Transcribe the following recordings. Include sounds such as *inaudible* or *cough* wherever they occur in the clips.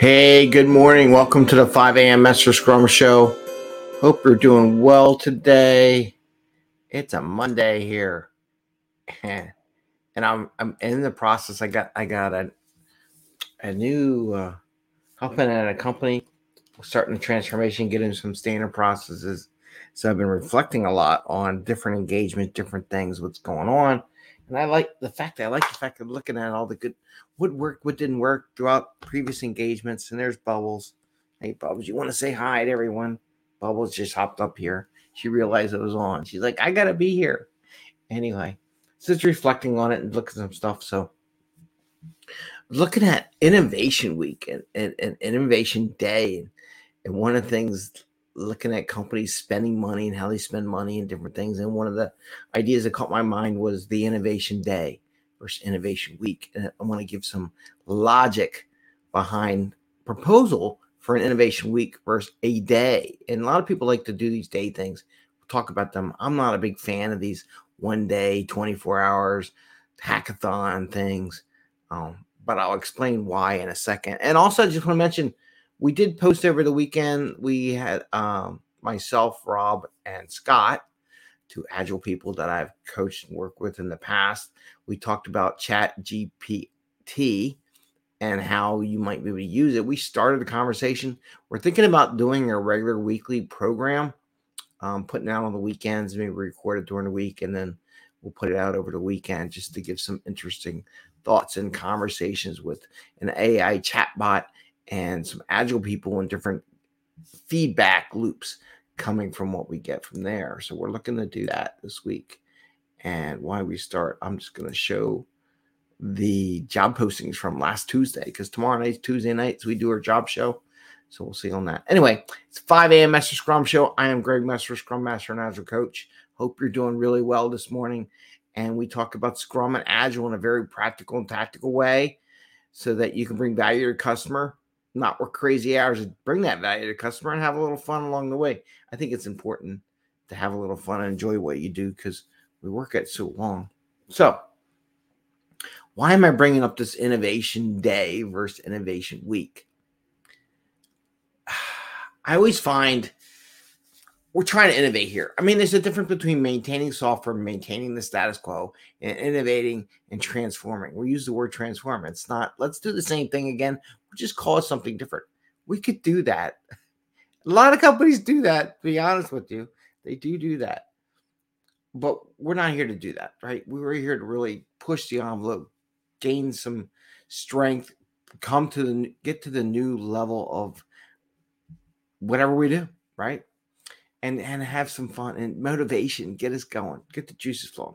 Hey, good morning. Welcome to the 5 a.m. Master Scrum Show. Hope you're doing well today. It's a Monday here. *laughs* And I'm I'm in the process. I got I got a a new uh helping at a company starting the transformation, getting some standard processes. So I've been reflecting a lot on different engagement, different things, what's going on. And I like the fact that I like the fact of looking at all the good what worked, what didn't work throughout previous engagements. And there's Bubbles. Hey, Bubbles, you want to say hi to everyone? Bubbles just hopped up here. She realized it was on. She's like, I gotta be here. Anyway, just reflecting on it and looking at some stuff. So looking at innovation week and, and, and innovation day and, and one of the things looking at companies spending money and how they spend money and different things. And one of the ideas that caught my mind was the innovation day versus innovation week. And I want to give some logic behind proposal for an innovation week versus a day. And a lot of people like to do these day things. We'll talk about them. I'm not a big fan of these one day, 24 hours hackathon things. Um, but I'll explain why in a second. And also, I just want to mention we did post over the weekend. We had um, myself, Rob, and Scott, two agile people that I've coached and worked with in the past. We talked about Chat GPT and how you might be able to use it. We started the conversation. We're thinking about doing a regular weekly program, um, putting it out on the weekends, maybe record it during the week, and then we'll put it out over the weekend just to give some interesting thoughts and conversations with an AI chatbot and some agile people in different feedback loops coming from what we get from there. So we're looking to do that this week. And why we start, I'm just going to show the job postings from last Tuesday because tomorrow night's Tuesday night, so we do our job show. So we'll see on that. Anyway, it's 5 a.m. Master Scrum Show. I am Greg Messer, Scrum Master and Agile Coach. Hope you're doing really well this morning. And we talk about Scrum and Agile in a very practical and tactical way so that you can bring value to your customer not work crazy hours to bring that value to customer and have a little fun along the way. I think it's important to have a little fun and enjoy what you do because we work at so long. So, why am I bringing up this innovation day versus innovation week? *sighs* I always find we're trying to innovate here. I mean, there's a difference between maintaining software, maintaining the status quo, and innovating and transforming. We use the word transform. It's not, let's do the same thing again. We'll just call it something different. We could do that. A lot of companies do that, to be honest with you. They do do that. But we're not here to do that, right? We were here to really push the envelope, gain some strength, come to the get to the new level of whatever we do, right? And and have some fun and motivation, get us going, get the juices flowing.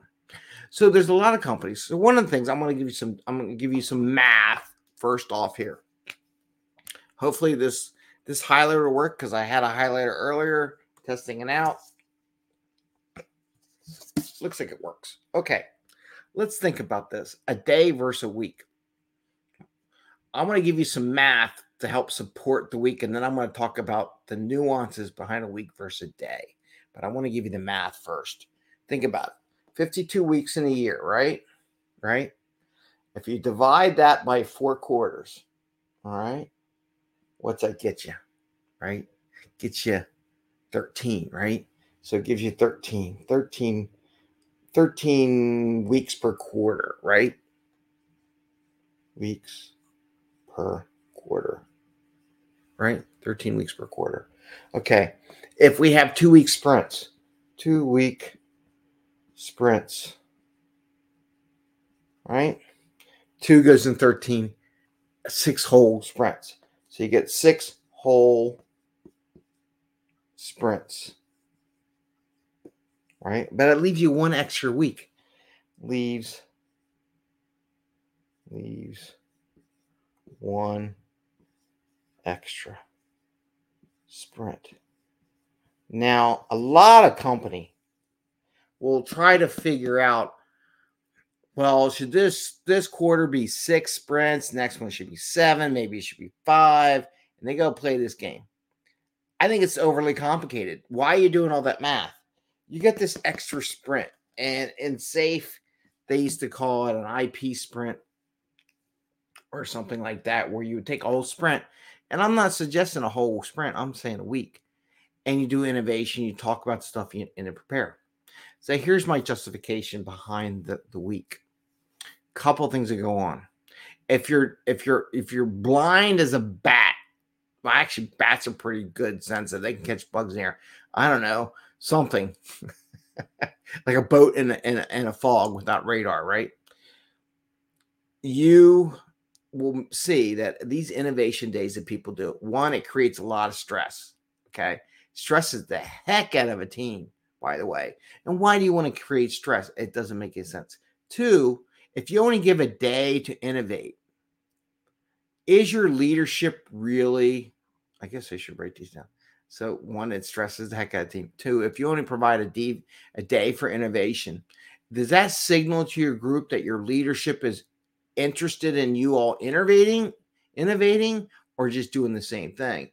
So there's a lot of companies. So one of the things I'm going to give you some, I'm going to give you some math first off here. Hopefully this this highlighter will work because I had a highlighter earlier testing it out. Looks like it works. Okay, let's think about this: a day versus a week. I'm going to give you some math to help support the week. And then I'm going to talk about the nuances behind a week versus a day. But I want to give you the math first. Think about it 52 weeks in a year, right? Right? If you divide that by four quarters, all right, what's that get you? Right? Get you 13, right? So it gives you 13, 13, 13 weeks per quarter, right? Weeks per quarter, right? 13 weeks per quarter. Okay. If we have two week sprints, two week sprints, right? Two goes in 13, six whole sprints. So you get six whole sprints, right? But it leaves you one extra week. Leaves, leaves one extra sprint. Now, a lot of company will try to figure out well, should this this quarter be six sprints? Next one should be seven, maybe it should be five, and they go play this game. I think it's overly complicated. Why are you doing all that math? You get this extra sprint, and in SAFe, they used to call it an IP sprint or something like that, where you would take a whole sprint And I'm not suggesting a whole sprint, I'm saying a week. And you do innovation, you talk about stuff and you prepare. So here's my justification behind the, the week. Couple things that go on. If you're if you're if you're blind as a bat, well, actually bats are pretty good sense that they can catch bugs in air. I don't know, something *laughs* like a boat in a, in a, in a fog without radar, right? You will see that these innovation days that people do, one, it creates a lot of stress. Okay. Stresses the heck out of a team, by the way. And why do you want to create stress? It doesn't make any sense. Two, if you only give a day to innovate, is your leadership really? I guess I should write these down. So one, it stresses the heck out of team. Two, if you only provide a day for innovation, does that signal to your group that your leadership is interested in you all innovating, innovating, or just doing the same thing?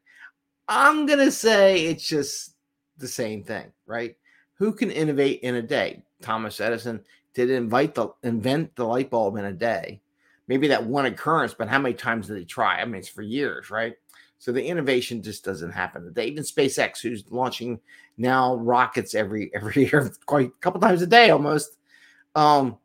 I'm gonna say it's just the same thing, right? Who can innovate in a day? Thomas Edison did invite the invent the light bulb in a day. Maybe that one occurrence, but how many times did he try? I mean, it's for years, right? So the innovation just doesn't happen today. Even SpaceX, who's launching now rockets every *laughs* every year, quite a couple times a day almost, um,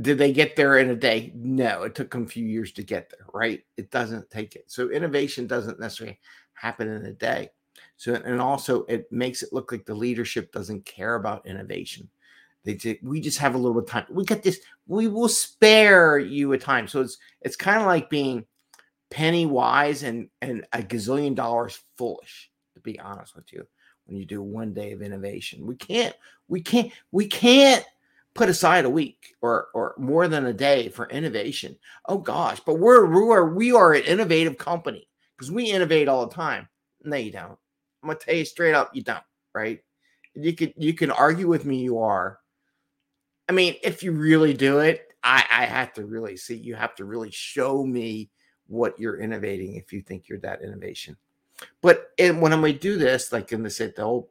did they get there in a day? No, it took them a few years to get there, right? It doesn't take it. So innovation doesn't necessarily happen in a day. So and also it makes it look like the leadership doesn't care about innovation. They just, we just have a little bit of time. We got this. We will spare you a time. So it's it's kind of like being penny wise and and a gazillion dollars foolish. To be honest with you, when you do one day of innovation, we can't we can't we can't put aside a week or or more than a day for innovation. Oh gosh, but we're we are we are an innovative company because we innovate all the time. No, you don't. I'm gonna tell you straight up, you don't. Right? You could you can argue with me. You are. I mean, if you really do it, I I have to really see. You have to really show me what you're innovating if you think you're that innovation. But and when we do this, like in the the whole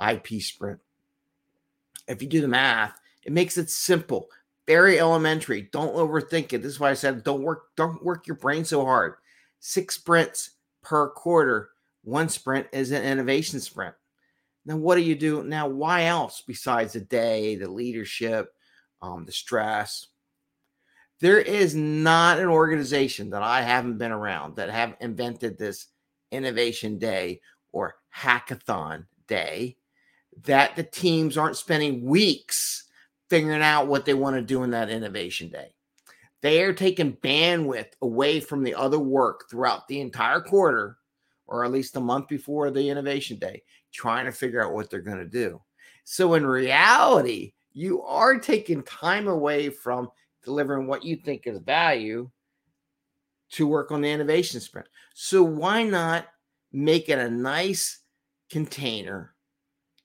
IP sprint, if you do the math, it makes it simple, very elementary. Don't overthink it. This is why I said don't work, don't work your brain so hard. Six sprints per quarter. One sprint is an innovation sprint. Now, what do you do now? Why else besides the day, the leadership, um, the stress? There is not an organization that I haven't been around that have invented this innovation day or hackathon day that the teams aren't spending weeks figuring out what they want to do in that innovation day. They are taking bandwidth away from the other work throughout the entire quarter, or at least a month before the innovation day, trying to figure out what they're going to do. So, in reality, you are taking time away from delivering what you think is value to work on the innovation sprint. So, why not make it a nice container?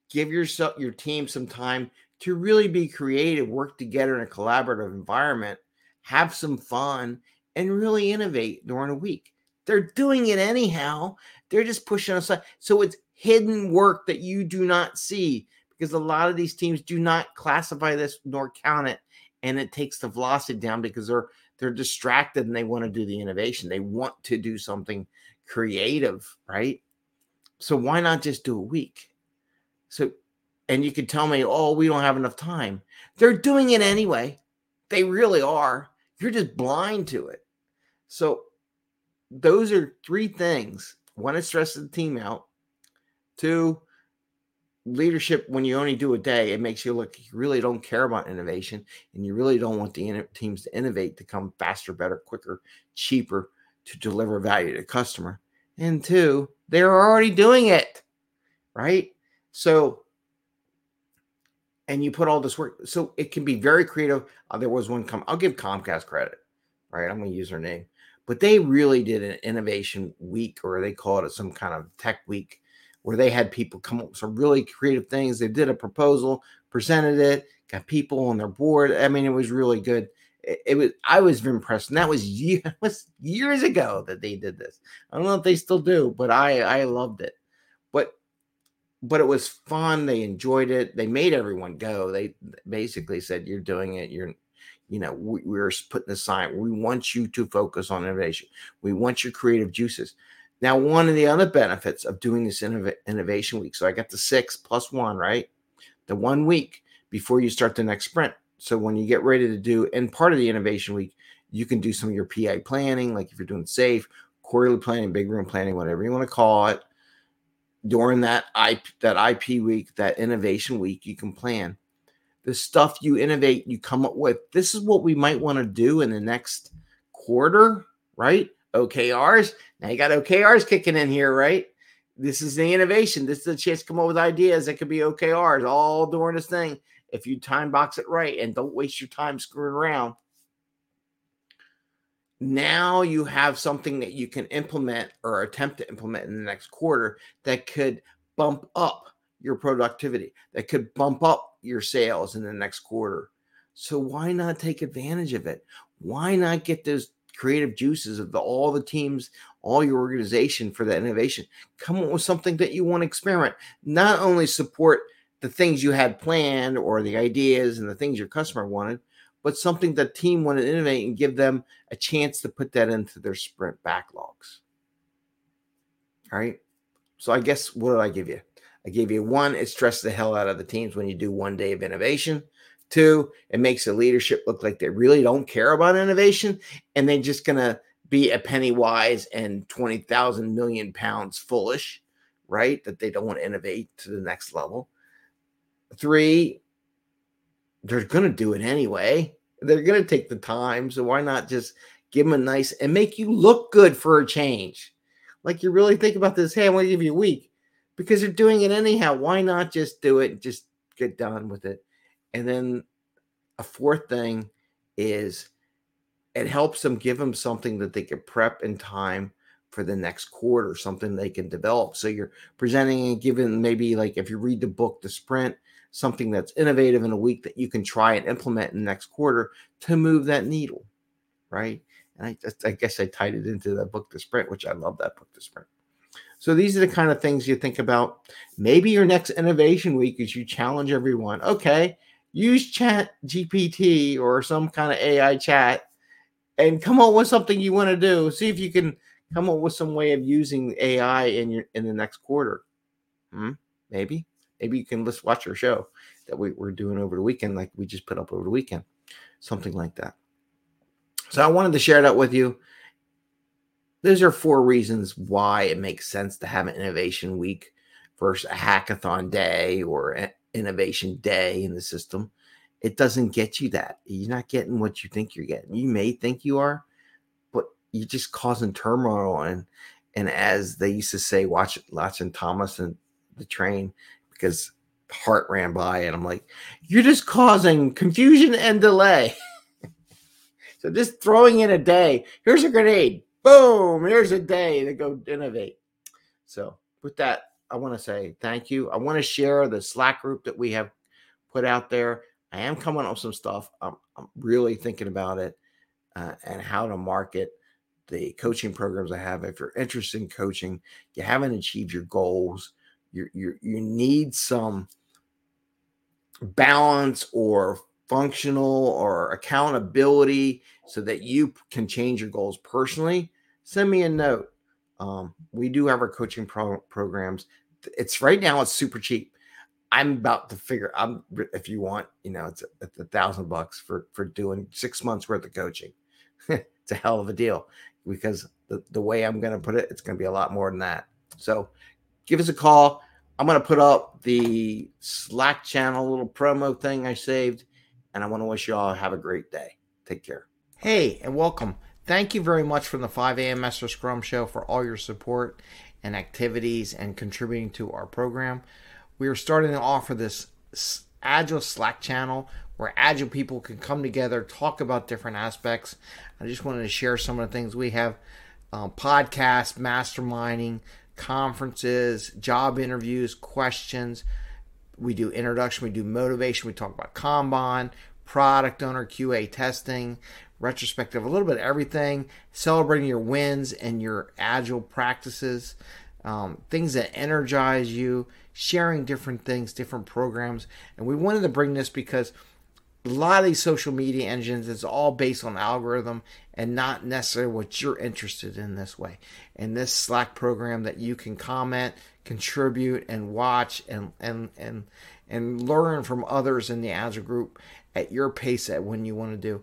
Give yourself your team some time to really be creative, work together in a collaborative environment, have some fun, and really innovate during a week. They're doing it anyhow. They're just pushing aside. So it's hidden work that you do not see because a lot of these teams do not classify this nor count it. And it takes the velocity down because they're they're distracted and they want to do the innovation. They want to do something creative, right? So why not just do a week? So and you could tell me, oh, we don't have enough time. They're doing it anyway. They really are. You're just blind to it. So, those are three things. One, it stresses the team out. Two, leadership, when you only do a day, it makes you look, you really don't care about innovation and you really don't want the teams to innovate to come faster, better, quicker, cheaper to deliver value to the customer. And two, they're already doing it. Right. So, and you put all this work. So it can be very creative. Uh, there was one come. I'll give Comcast credit, right? I'm going to use their name, but they really did an innovation week, or they call it some kind of tech week, where they had people come up with some really creative things. They did a proposal, presented it, got people on their board. I mean, it was really good. It, was. I was impressed, and that was years, *laughs* was years ago that they did this. I don't know if they still do, but I I loved it. But but it was fun. They enjoyed it. They made everyone go. They basically said, "You're doing it. You're you know, we, we're putting a sign. We want you to focus on innovation. We want your creative juices. Now, one of the other benefits of doing this innov- innovation week, so I got the six plus one, right? The one week before you start the next sprint. So when you get ready to do, and part of the innovation week, you can do some of your PI planning, like if you're doing SAFe, quarterly planning, big room planning, whatever you want to call it. During that IP, that IP week, that innovation week, you can plan the stuff you innovate, you come up with. This is what we might want to do in the next quarter, right? OKRs. Now you got OKRs kicking in here, right? This is the innovation. This is the chance to come up with ideas that could be OKRs all during this thing. If you time box it right and don't waste your time screwing around. Now you have something that you can implement or attempt to implement in the next quarter that could bump up your productivity, that could bump up your sales in the next quarter. So why not take advantage of it? Why not get those creative juices of the, all the teams, all your organization for that innovation? Come up with something that you want to experiment. Not only support the things you had planned or the ideas and the things your customer wanted, but something the team wanted to innovate and give them a chance to put that into their sprint backlogs. All right. So I guess what did I give you? I gave you one, it stresses the hell out of the teams when you do one day of innovation. Two, it makes the leadership look like they really don't care about innovation and they're just going to be a penny wise and 20,000 million pounds foolish, right? That they don't want to innovate to the next level. Three, they're going to do it anyway. They're going to take the time. So why not just give them a nice and make you look good for a change? Like you really think about this. Hey, I want to give you a week because they're doing it anyhow. Why not just do it and just get done with it? And then a fourth thing is it helps them give them something that they can prep in time for the next quarter, something they can develop. So you're presenting and giving maybe like if you read the book, The Sprint, something that's innovative in a week that you can try and implement in the next quarter to move that needle, right? And I, I guess I tied it into the book, The Sprint, which I love that book, The Sprint. So these are the kind of things you think about. Maybe your next innovation week is you challenge everyone. Okay, use Chat GPT or some kind of AI chat and come up with something you want to do. See if you can come up with some way of using AI in your in the next quarter. Hmm? Maybe. Maybe you can let's watch our show that we, we're doing over the weekend, like we just put up over the weekend. Something like that. So I wanted to share that with you those are four reasons why it makes sense to have an innovation week versus a hackathon day or innovation day in the system. It doesn't get you that. You're not getting what you think you're getting. You may think you are, but you're just causing turmoil. And and as they used to say, watch watching Thomas and the train because heart ran by, and I'm like, you're just causing confusion and delay. *laughs* so just throwing in a day. Here's a grenade boom, here's a day to go innovate. So, with that, I want to say thank you. I want to share the Slack group that we have put out there. I am coming up with some stuff. I'm, I'm really thinking about it uh, and how to market the coaching programs I have. If you're interested in coaching, you haven't achieved your goals, you you you need some balance or functional or accountability so that you can change your goals personally, send me a note. Um, we do have our coaching pro- programs. It's right now, it's super cheap. I'm about to figure. I'm if you want, you know, it's a, it's a thousand bucks for for doing six months worth of coaching. *laughs* it's a hell of a deal because the, the way I'm going to put it, it's going to be a lot more than that. So give us a call. I'm going to put up the Slack channel little promo thing I saved and I want to wish you all have a great day. Take care. Hey, and welcome. Thank you very much from the 5 a.m. Master Scrum Show for all your support and activities and contributing to our program. We are starting to offer this Agile Slack channel where Agile people can come together, talk about different aspects. I just wanted to share some of the things we have um, podcasts, masterminding, conferences, job interviews, questions we do introduction, we do motivation, we talk about Kanban, product owner, QA testing, retrospective, a little bit of everything, celebrating your wins and your agile practices, um, things that energize you, sharing different things, different programs. And we wanted to bring this because a lot of these social media engines is all based on algorithm and not necessarily what you're interested in this way. In this Slack program that you can comment, contribute, and watch and and and and learn from others in the Agile group at your pace at when you want to do.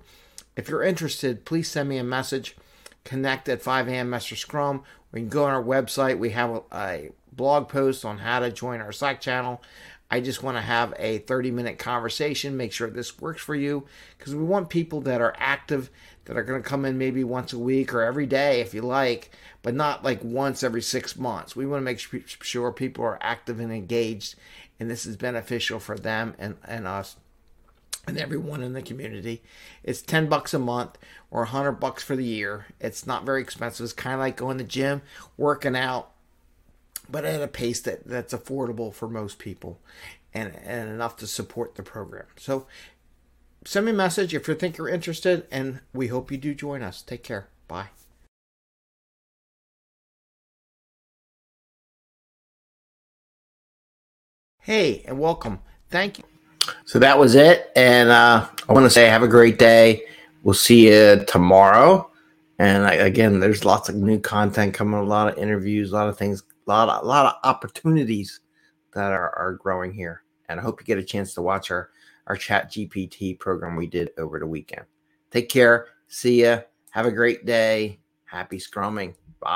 If you're interested, please send me a message. Connect at 5 a.m. Master Scrum. We can go on our website. We have a, a blog post on how to join our Slack channel. I just want to have a 30 minute conversation, make sure this works for you, because we want people that are active, that are going to come in maybe once a week or every day if you like, but not like once every six months. We want to make sure people are active and engaged, and this is beneficial for them and, and us and everyone in the community. It's 10 bucks a month or 100 bucks for the year. It's not very expensive. It's kind of like going to the gym, working out, but at a pace that, that's affordable for most people and, and enough to support the program. So send me a message if you think you're interested, and we hope you do join us. Take care. Bye. Hey, and welcome. Thank you. So that was it. And uh, I want to say have a great day. We'll see you tomorrow. And I, again, there's lots of new content coming, a lot of interviews, a lot of things a lot of, a lot of opportunities that are, are growing here. And I hope you get a chance to watch our, our chat GPT program we did over the weekend. Take care. See ya. Have a great day. Happy scrumming.